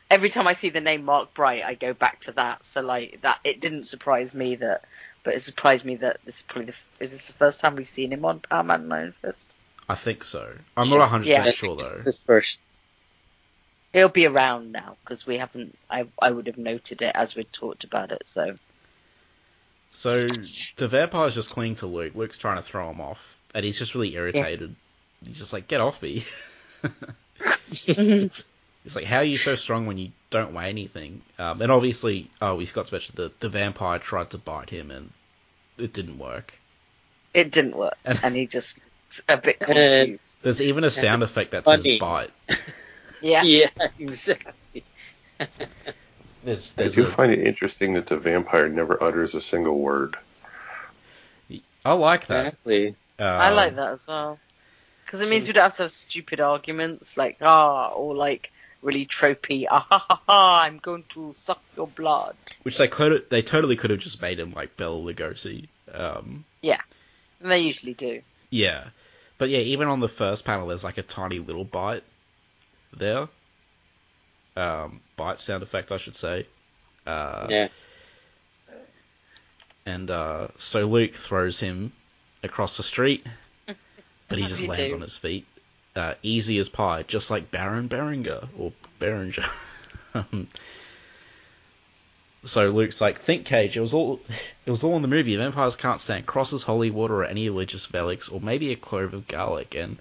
Every time I see the name Mark Bright, I go back to that. So like that, it didn't surprise me that, but it surprised me that this is probably the, is this the first time we've seen him on Power Man Nine Fist. I think so. I'm not 100% Yeah. sure This though. is his first. He'll be around now because we haven't. I I would have noted it as we talked about it. So So the vampire's just clinging to Luke. Luke's trying to throw him off, and he's just really irritated. He's just like, "Get off me!" It's like, how are you so strong when you don't weigh anything? Um, and obviously, oh, we forgot to mention the the vampire tried to bite him, and it didn't work. it didn't work, And- and he just a bit And- confused. There's even a sound effect that Funny. says "bite." Yeah. Yeah, exactly. There's I do a, find it interesting that the vampire never utters a single word. I like that. Exactly. Um, I like that as well. Because it means we don't have to have stupid arguments like ah or like really tropey ah ha ha ha I'm going to suck your blood. Which they could they totally could have just made him like Bela Lugosi. Um, And they usually do. yeah, but yeah, even on the first panel, there's like a tiny little bite there. Um, bite sound effect, I should say. Uh, yeah. And uh, so Luke throws him across the street, but he just lands do. on his feet, uh, easy as pie, just like Baron Beringer or Beringer. Um, so Luke's like, "Think, Cage. It was all, it was all in the movie. Vampires can't stand crosses, holy water, or any religious relics, or maybe a clove of garlic." And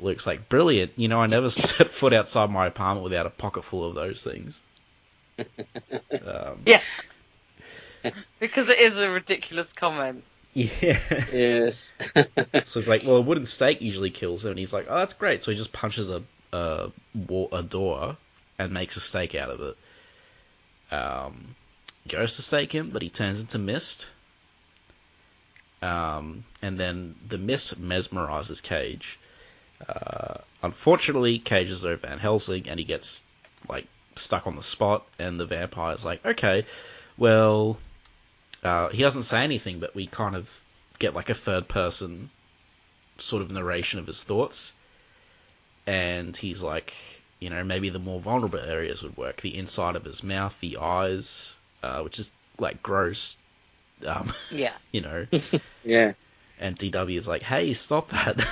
Luke's like, "Brilliant. You know, I never set foot outside my apartment without a pocket full of those things." um, Yeah. because it is a ridiculous comment. Yeah. Yes. So it's like, well, a wooden stake usually kills him, and he's like, oh, that's great. So he just punches a a, wall, a door and makes a stake out of it. Um, goes to stake him, but he turns into mist. Um, and then the mist mesmerizes Cage. Uh, unfortunately, Cage is over Van Helsing, and he gets like stuck on the spot. And the vampire's like, okay, well, uh, he doesn't say anything, but we kind of get like a third person sort of narration of his thoughts. And he's like, you know, maybe the more vulnerable areas would work. The inside of his mouth, the eyes, uh, which is like gross. Um, Yeah. you know, yeah. and DW is like, hey, stop that.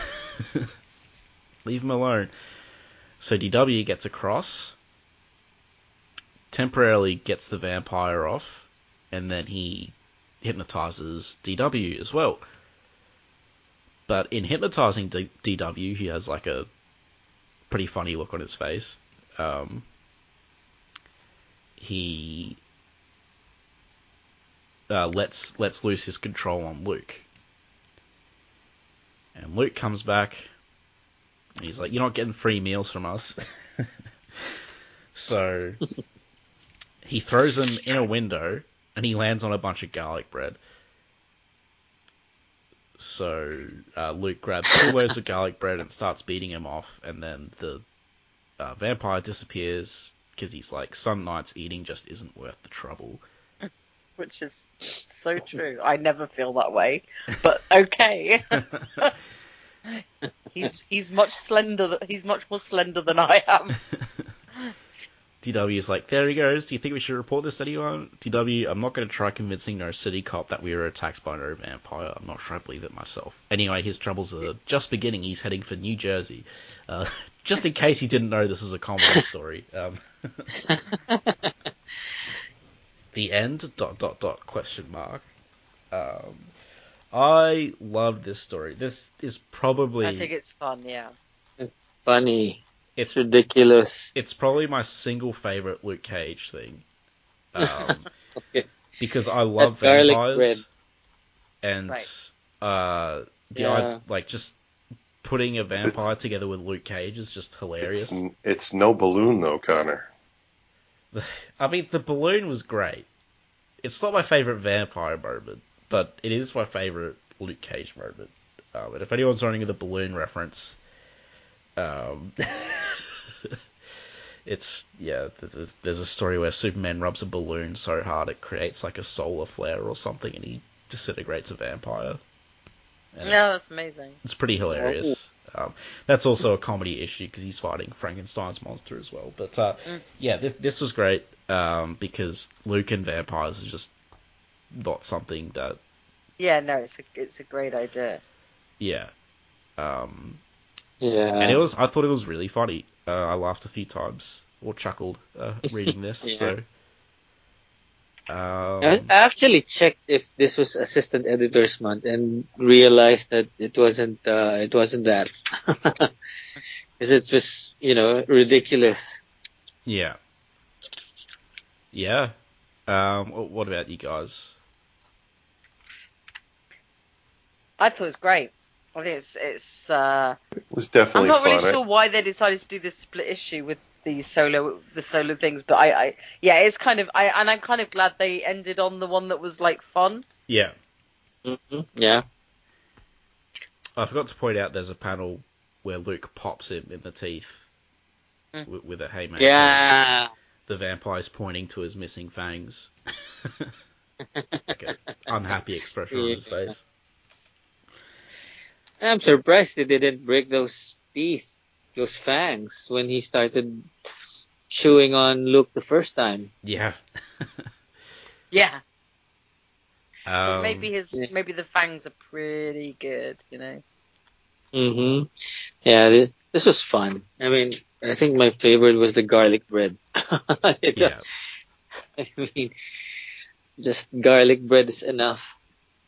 Leave him alone. So DW gets across, temporarily gets the vampire off, and then he hypnotizes DW as well. But in hypnotizing D- DW, he has like a pretty funny look on his face. Um, he uh, lets lets loose his control on Luke, and Luke comes back. And he's like, "You're not getting free meals from us." so he throws him in a window, and he lands on a bunch of garlic bread. So uh, Luke grabs two loaves of garlic bread and starts beating him off, and then the uh, vampire disappears because he's like, "Some nights eating just isn't worth the trouble." Which is so true. I never feel that way. But okay. he's he's much slender he's much more slender than I am. DW is like, there he goes. Do you think we should report this to anyone? DW, I'm not going to try convincing no city cop that we were attacked by no vampire. I'm not sure I believe it myself. Anyway, his troubles are just beginning. He's heading for New Jersey. Uh, just in case you didn't know this is a comedy story. Um, the end, dot, dot, dot, question mark. Um, I love this story. This is probably... I think it's fun, yeah. It's funny. It's ridiculous. it's probably my single favorite Luke Cage thing. Um, Okay. because I love That vampires, and Right. uh, the Yeah. i- like just putting a vampire together with Luke Cage is just hilarious. It's, it's no balloon though, Connor. I mean, the balloon was great. It's not my favorite vampire moment, but it is my favorite Luke Cage moment. Um, and if anyone's running with the balloon reference, um, it's yeah. There's, there's a story where Superman rubs a balloon so hard it creates like a solar flare or something, and he disintegrates a vampire. And it's- No, that's amazing. it's pretty hilarious. Um, that's also a comedy issue because he's fighting Frankenstein's monster as well. But uh, Mm. yeah, this this was great um, because Luke and vampires is just not something that Yeah, no, it's a it's a great idea. yeah. Um, Yeah. and it was I thought it was really funny. Uh, I laughed a few times or chuckled uh, reading this. Yeah. So I um, I actually checked if this was assistant editors month and realized that it wasn't. Uh, it wasn't that because it was, you know, ridiculous. yeah, yeah. Um, what about you guys? I thought it was great. I think it's it's uh It was I'm definitely not really fun. I- sure why they decided to do this split issue with the solo the solo things, but I, I yeah, it's kind of I and I'm kind of glad they ended on the one that was like fun. Yeah, hmm Yeah. I forgot to point out there's a panel where Luke pops him in the teeth Mm. with, with a haymaker. Yeah. The vampire's pointing to his missing fangs. like unhappy expression on his face. I'm surprised they didn't break those teeth, those fangs, when he started chewing on Luke the first time. Yeah. Yeah, but Um, maybe his yeah. maybe the fangs are pretty good, you know. hmm Yeah, th- this was fun. I mean, I think my favorite was the garlic bread. It yeah. I mean, just garlic bread is enough.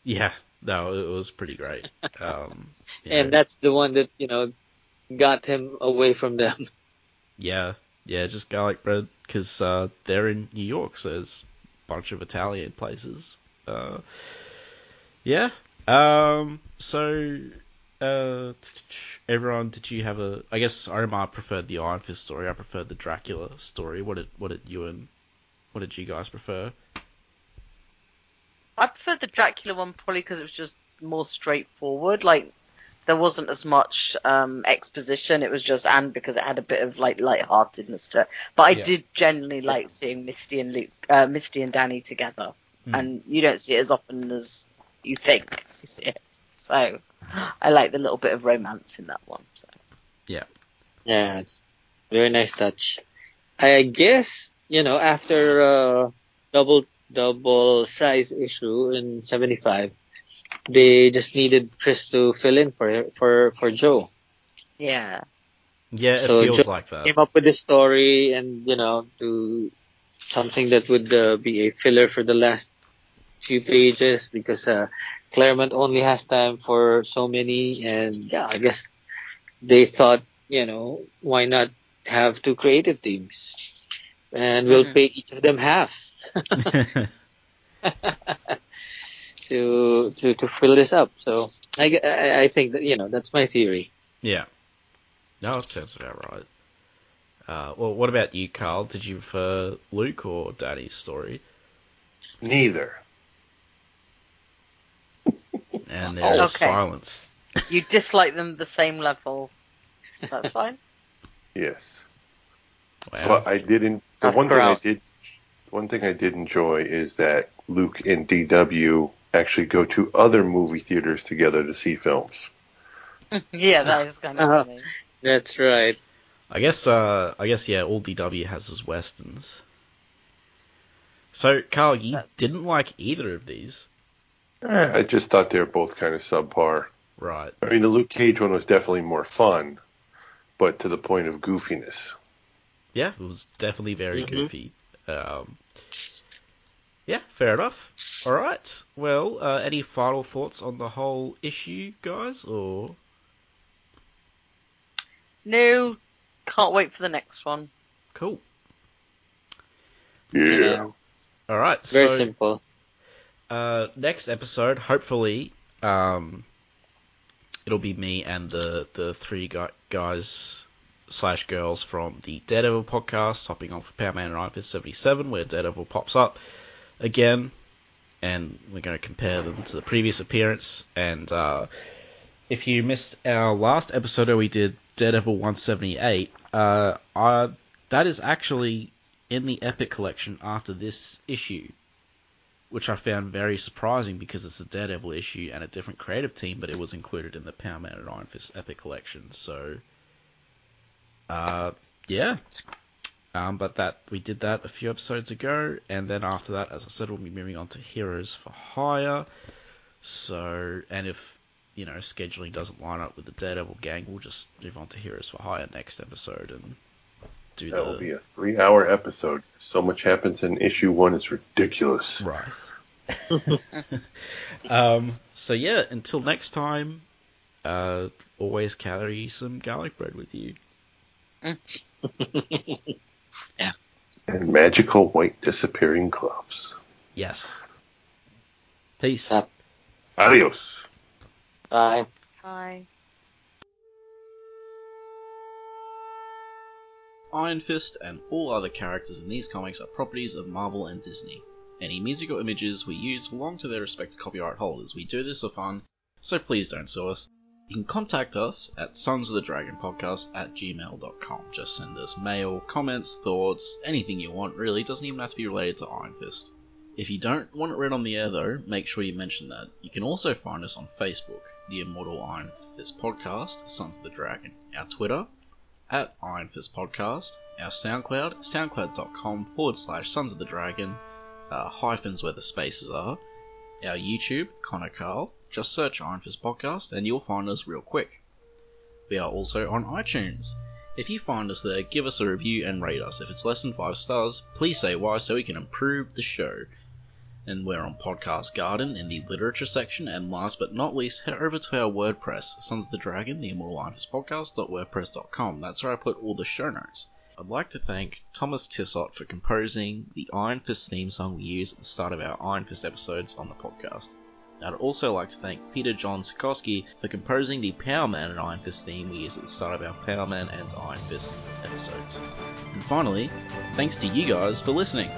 Yeah. No, it was pretty great. Um, yeah. And that's the one that, you know, got him away from them. Yeah, yeah, just garlic bread because uh, they're in New York, so there's a bunch of Italian places. Uh, yeah. Um. So, uh, everyone, did you have a? I guess Omar preferred the Iron Fist story. I preferred the Dracula story. What did What did you and What did you guys prefer? I preferred the Dracula one probably because it was just more straightforward. Like there wasn't as much um, exposition. It was just and because it had a bit of like lightheartedness to it. But I Yeah. did generally like seeing Misty and Luke, uh, Misty and Danny together, Hmm. and you don't see it as often as you think you see it. So I like the little bit of romance in that one. So yeah, Yeah, it's very nice touch. I guess, you know, after uh, double double size issue in 75, they just needed Chris to fill in for for for Joe. yeah, Yeah, it So feels Joe like that. Came up with this story and, you know, to something that would uh, be a filler for the last few pages because uh, Claremont only has time for so many and yeah, I guess they thought, you know, why not have two creative teams? And we'll Mhm. pay each of them half to to to fill this up. So I, I I think that you know that's my theory. yeah. No, it sounds about right. Uh, well, what about you, Carl? Did you prefer Luke or Danny's story? Neither. And there's Okay. silence. you dislike them the same level. That's fine. Yes. Wow. But I didn't. The Tough one thing I did, one thing I did enjoy is that Luke and DW actually go to other movie theaters together to see films. yeah, that is kind of Uh-huh. funny. That's right. I guess, uh, I guess, yeah, all DW has is westerns. So, Carl, you That's- didn't like either of these, Eh, I just thought they were both kind of subpar. right? I mean, the Luke Cage one was definitely more fun, but to the point of goofiness. Yeah, it was definitely very Mhm. goofy. Um, yeah, fair enough. All right. Well, uh, any final thoughts on the whole issue, guys? Or No, can't wait for the next one. cool. Yeah. You know, All right. very so, simple. uh, next episode, hopefully, um, it'll be me and the the three gu- guys slash girls from the Daredevil podcast hopping on for Power Man and Iron Fist 77, where Daredevil pops up again, and we're going to compare them to the previous appearance. And uh, if you missed our last episode where we did Daredevil 178, uh, uh, that is actually in the Epic collection after this issue which I found very surprising because it's a Daredevil issue and a different creative team, but it was included in the Power Man and Iron Fist Epic Collection. So, uh, yeah. Um, but that we did that a few episodes ago, and then after that, as I said, we'll be moving on to Heroes for Hire. So, and if you know scheduling doesn't line up with the Daredevil gang, we'll just move on to Heroes for Hire next episode and do That the will be a three-hour episode. So much happens in issue one; it's ridiculous. Right. um, so yeah, until next time, uh, always carry some garlic bread with you. And magical white disappearing gloves. Yes. Peace. Stop. Adios. Bye. Bye. Iron Fist and all other characters in these comics are properties of Marvel and Disney. Any music or images we use belong to their respective copyright holders. We do this for fun, so please don't sue us. You can contact us at sons of the dragon podcast at gmail.com. Just send us mail, comments, thoughts, anything you want, really. It doesn't even have to be related to Iron Fist. If you don't want it read on the air, though, make sure you mention that. You can also find us on Facebook, the Immortal Iron Fist Podcast, Sons of the Dragon. Our Twitter, at Iron Fist Podcast. Our SoundCloud, soundcloud.com forward slash Sons of the Dragon, uh, hyphens where the spaces are. Our YouTube, Connor Carl. Just search Iron Fist Podcast and you'll find us real quick. We are also on iTunes. If you find us there, give us a review and rate us. If it's less than 5 stars, please say why so we can improve the show. And we're on Podcast Garden in the literature section. And last but not least, head over to our WordPress, Sons of the Dragon, the Immortal Iron Fist Podcast.wordpress.com. That's where I put all the show notes. I'd like to thank Thomas Tissot for composing the Iron Fist theme song we use at the start of our Iron Fist episodes on the podcast. I'd also like to thank Peter John Sikorsky for composing the Power Man and Iron Fist theme we use at the start of our Power Man and Iron Fist episodes. And finally, thanks to you guys for listening.